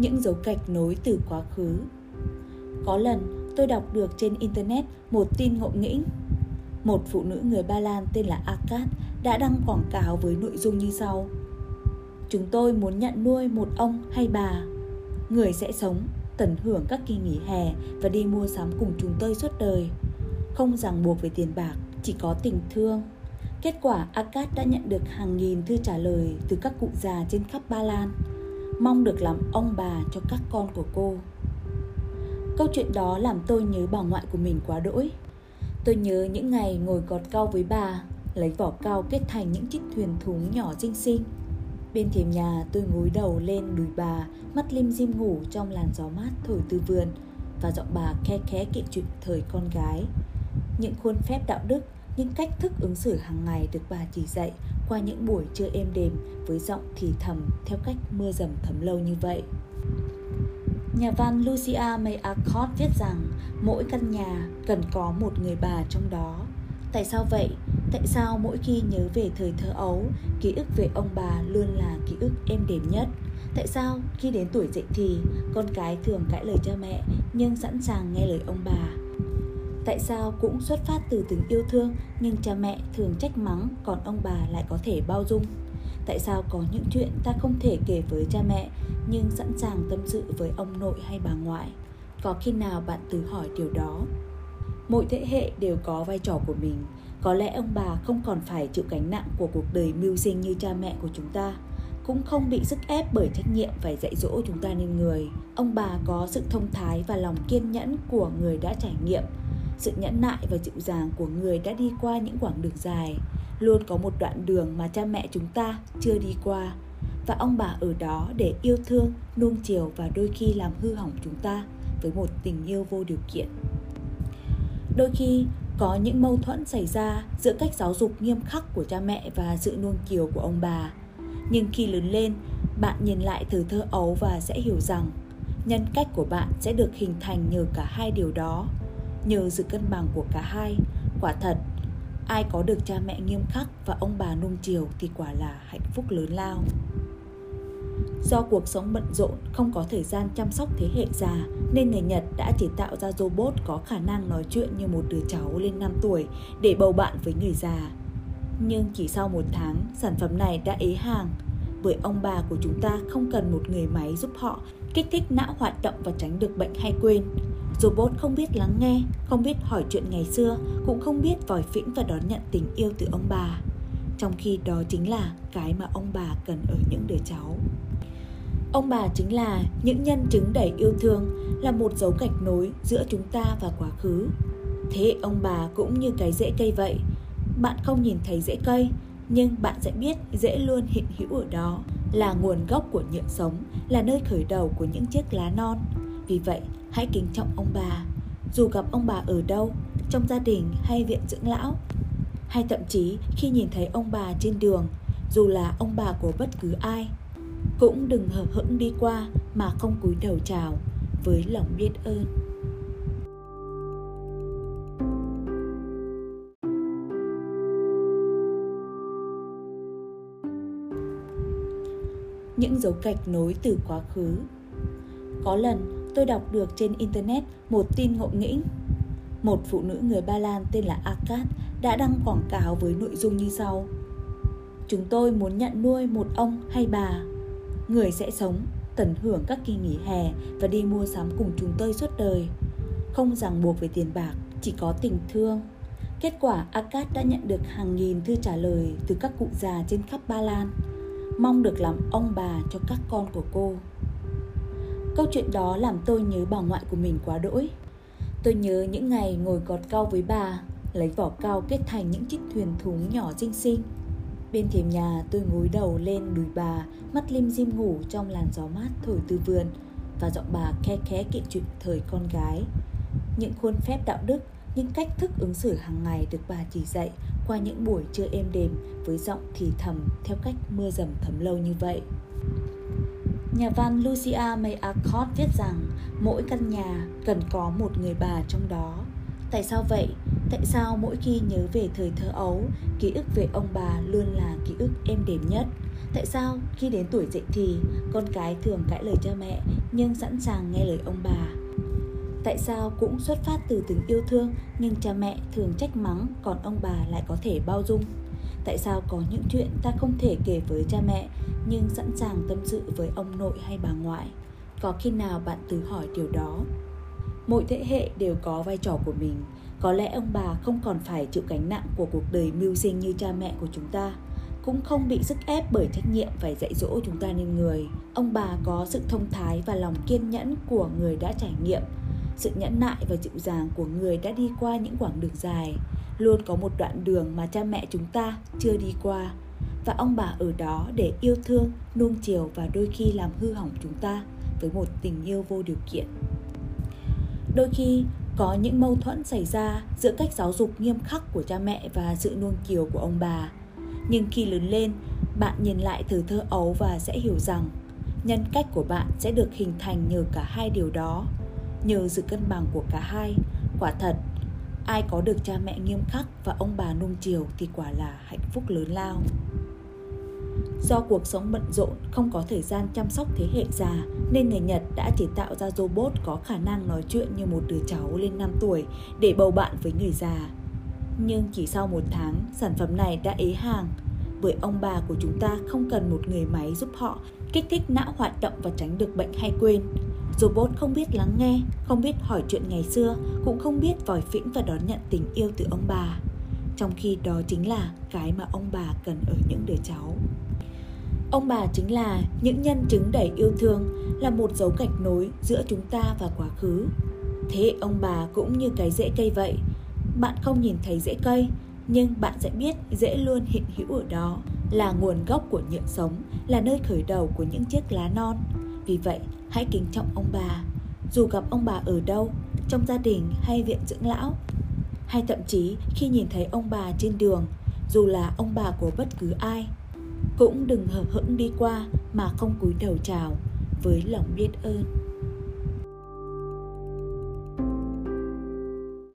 những dấu gạch nối từ quá khứ. Có lần tôi đọc được trên internet một tin ngộ nghĩnh. Một phụ nữ người Ba Lan tên là Akat đã đăng quảng cáo với nội dung như sau. Chúng tôi muốn nhận nuôi một ông hay bà. Người sẽ sống, tận hưởng các kỳ nghỉ hè và đi mua sắm cùng chúng tôi suốt đời. Không ràng buộc về tiền bạc, chỉ có tình thương. Kết quả Akat đã nhận được hàng nghìn thư trả lời từ các cụ già trên khắp Ba Lan mong được làm ông bà cho các con của cô. Câu chuyện đó làm tôi nhớ bà ngoại của mình quá đỗi. Tôi nhớ những ngày ngồi gọt cao với bà, lấy vỏ cao kết thành những chiếc thuyền thúng nhỏ xinh xinh. Bên thềm nhà tôi gối đầu lên đùi bà, mắt lim dim ngủ trong làn gió mát thổi từ vườn và giọng bà khe khẽ kể chuyện thời con gái. Những khuôn phép đạo đức, những cách thức ứng xử hàng ngày được bà chỉ dạy qua những buổi trưa êm đềm với giọng thì thầm theo cách mưa dầm thấm lâu như vậy. Nhà văn Lucia May Alcott viết rằng mỗi căn nhà cần có một người bà trong đó. Tại sao vậy? Tại sao mỗi khi nhớ về thời thơ ấu, ký ức về ông bà luôn là ký ức êm đềm nhất? Tại sao khi đến tuổi dậy thì, con cái thường cãi lời cha mẹ nhưng sẵn sàng nghe lời ông bà? Tại sao cũng xuất phát từ tình yêu thương, nhưng cha mẹ thường trách mắng còn ông bà lại có thể bao dung? Tại sao có những chuyện ta không thể kể với cha mẹ, nhưng sẵn sàng tâm sự với ông nội hay bà ngoại? Có khi nào bạn tự hỏi điều đó? Mỗi thế hệ đều có vai trò của mình. Có lẽ ông bà không còn phải chịu gánh nặng của cuộc đời mưu sinh như cha mẹ của chúng ta cũng không bị sức ép bởi trách nhiệm phải dạy dỗ chúng ta nên người. Ông bà có sự thông thái và lòng kiên nhẫn của người đã trải nghiệm sự nhẫn nại và dịu dàng của người đã đi qua những quãng đường dài. Luôn có một đoạn đường mà cha mẹ chúng ta chưa đi qua. Và ông bà ở đó để yêu thương, nuông chiều và đôi khi làm hư hỏng chúng ta với một tình yêu vô điều kiện. Đôi khi, có những mâu thuẫn xảy ra giữa cách giáo dục nghiêm khắc của cha mẹ và sự nuông chiều của ông bà. Nhưng khi lớn lên, bạn nhìn lại từ thơ ấu và sẽ hiểu rằng, nhân cách của bạn sẽ được hình thành nhờ cả hai điều đó nhờ sự cân bằng của cả hai quả thật ai có được cha mẹ nghiêm khắc và ông bà nung chiều thì quả là hạnh phúc lớn lao do cuộc sống bận rộn không có thời gian chăm sóc thế hệ già nên người Nhật đã chỉ tạo ra robot có khả năng nói chuyện như một đứa cháu lên 5 tuổi để bầu bạn với người già. Nhưng chỉ sau một tháng, sản phẩm này đã ế hàng bởi ông bà của chúng ta không cần một người máy giúp họ kích thích não hoạt động và tránh được bệnh hay quên. Robot không biết lắng nghe, không biết hỏi chuyện ngày xưa, cũng không biết vòi phĩnh và đón nhận tình yêu từ ông bà. Trong khi đó chính là cái mà ông bà cần ở những đứa cháu. Ông bà chính là những nhân chứng đầy yêu thương, là một dấu gạch nối giữa chúng ta và quá khứ. Thế ông bà cũng như cái rễ cây vậy. Bạn không nhìn thấy rễ cây, nhưng bạn sẽ biết rễ luôn hiện hữu ở đó, là nguồn gốc của nhựa sống, là nơi khởi đầu của những chiếc lá non. Vì vậy, hãy kính trọng ông bà. Dù gặp ông bà ở đâu, trong gia đình hay viện dưỡng lão, hay thậm chí khi nhìn thấy ông bà trên đường, dù là ông bà của bất cứ ai, cũng đừng hờ hững đi qua mà không cúi đầu chào với lòng biết ơn. Những dấu gạch nối từ quá khứ. Có lần tôi đọc được trên internet một tin ngộ nghĩnh. Một phụ nữ người Ba Lan tên là Akat đã đăng quảng cáo với nội dung như sau. Chúng tôi muốn nhận nuôi một ông hay bà. Người sẽ sống, tận hưởng các kỳ nghỉ hè và đi mua sắm cùng chúng tôi suốt đời. Không ràng buộc về tiền bạc, chỉ có tình thương. Kết quả Akat đã nhận được hàng nghìn thư trả lời từ các cụ già trên khắp Ba Lan, mong được làm ông bà cho các con của cô. Câu chuyện đó làm tôi nhớ bà ngoại của mình quá đỗi. Tôi nhớ những ngày ngồi gọt cao với bà, lấy vỏ cao kết thành những chiếc thuyền thúng nhỏ xinh xinh. Bên thềm nhà tôi gối đầu lên đùi bà, mắt lim dim ngủ trong làn gió mát thổi từ vườn và giọng bà khe khẽ kệ chuyện thời con gái. Những khuôn phép đạo đức, những cách thức ứng xử hàng ngày được bà chỉ dạy qua những buổi trưa êm đềm với giọng thì thầm theo cách mưa dầm thấm lâu như vậy. Nhà văn Lucia May Alcott viết rằng mỗi căn nhà cần có một người bà trong đó. Tại sao vậy? Tại sao mỗi khi nhớ về thời thơ ấu, ký ức về ông bà luôn là ký ức êm đềm nhất? Tại sao khi đến tuổi dậy thì, con cái thường cãi lời cha mẹ nhưng sẵn sàng nghe lời ông bà? Tại sao cũng xuất phát từ tình yêu thương nhưng cha mẹ thường trách mắng còn ông bà lại có thể bao dung? Tại sao có những chuyện ta không thể kể với cha mẹ nhưng sẵn sàng tâm sự với ông nội hay bà ngoại? Có khi nào bạn tự hỏi điều đó? Mỗi thế hệ đều có vai trò của mình. Có lẽ ông bà không còn phải chịu gánh nặng của cuộc đời mưu sinh như cha mẹ của chúng ta cũng không bị sức ép bởi trách nhiệm phải dạy dỗ chúng ta nên người. Ông bà có sự thông thái và lòng kiên nhẫn của người đã trải nghiệm, sự nhẫn nại và dịu dàng của người đã đi qua những quãng đường dài. Luôn có một đoạn đường mà cha mẹ chúng ta chưa đi qua. Và ông bà ở đó để yêu thương, nuông chiều và đôi khi làm hư hỏng chúng ta với một tình yêu vô điều kiện. Đôi khi có những mâu thuẫn xảy ra giữa cách giáo dục nghiêm khắc của cha mẹ và sự nuông chiều của ông bà nhưng khi lớn lên bạn nhìn lại thời thơ ấu và sẽ hiểu rằng nhân cách của bạn sẽ được hình thành nhờ cả hai điều đó nhờ sự cân bằng của cả hai quả thật ai có được cha mẹ nghiêm khắc và ông bà nung chiều thì quả là hạnh phúc lớn lao Do cuộc sống bận rộn, không có thời gian chăm sóc thế hệ già, nên người Nhật đã chế tạo ra robot có khả năng nói chuyện như một đứa cháu lên 5 tuổi để bầu bạn với người già. Nhưng chỉ sau một tháng, sản phẩm này đã ế hàng bởi ông bà của chúng ta không cần một người máy giúp họ kích thích não hoạt động và tránh được bệnh hay quên. Robot không biết lắng nghe, không biết hỏi chuyện ngày xưa, cũng không biết vòi phĩnh và đón nhận tình yêu từ ông bà. Trong khi đó chính là cái mà ông bà cần ở những đứa cháu. Ông bà chính là những nhân chứng đầy yêu thương, là một dấu gạch nối giữa chúng ta và quá khứ. Thế ông bà cũng như cái rễ cây vậy, bạn không nhìn thấy rễ cây nhưng bạn sẽ biết rễ luôn hiện hữu ở đó là nguồn gốc của nhựa sống là nơi khởi đầu của những chiếc lá non vì vậy, hãy kính trọng ông bà. Dù gặp ông bà ở đâu, trong gia đình hay viện dưỡng lão, hay thậm chí khi nhìn thấy ông bà trên đường, dù là ông bà của bất cứ ai, cũng đừng hờ hững đi qua mà không cúi đầu chào với lòng biết ơn.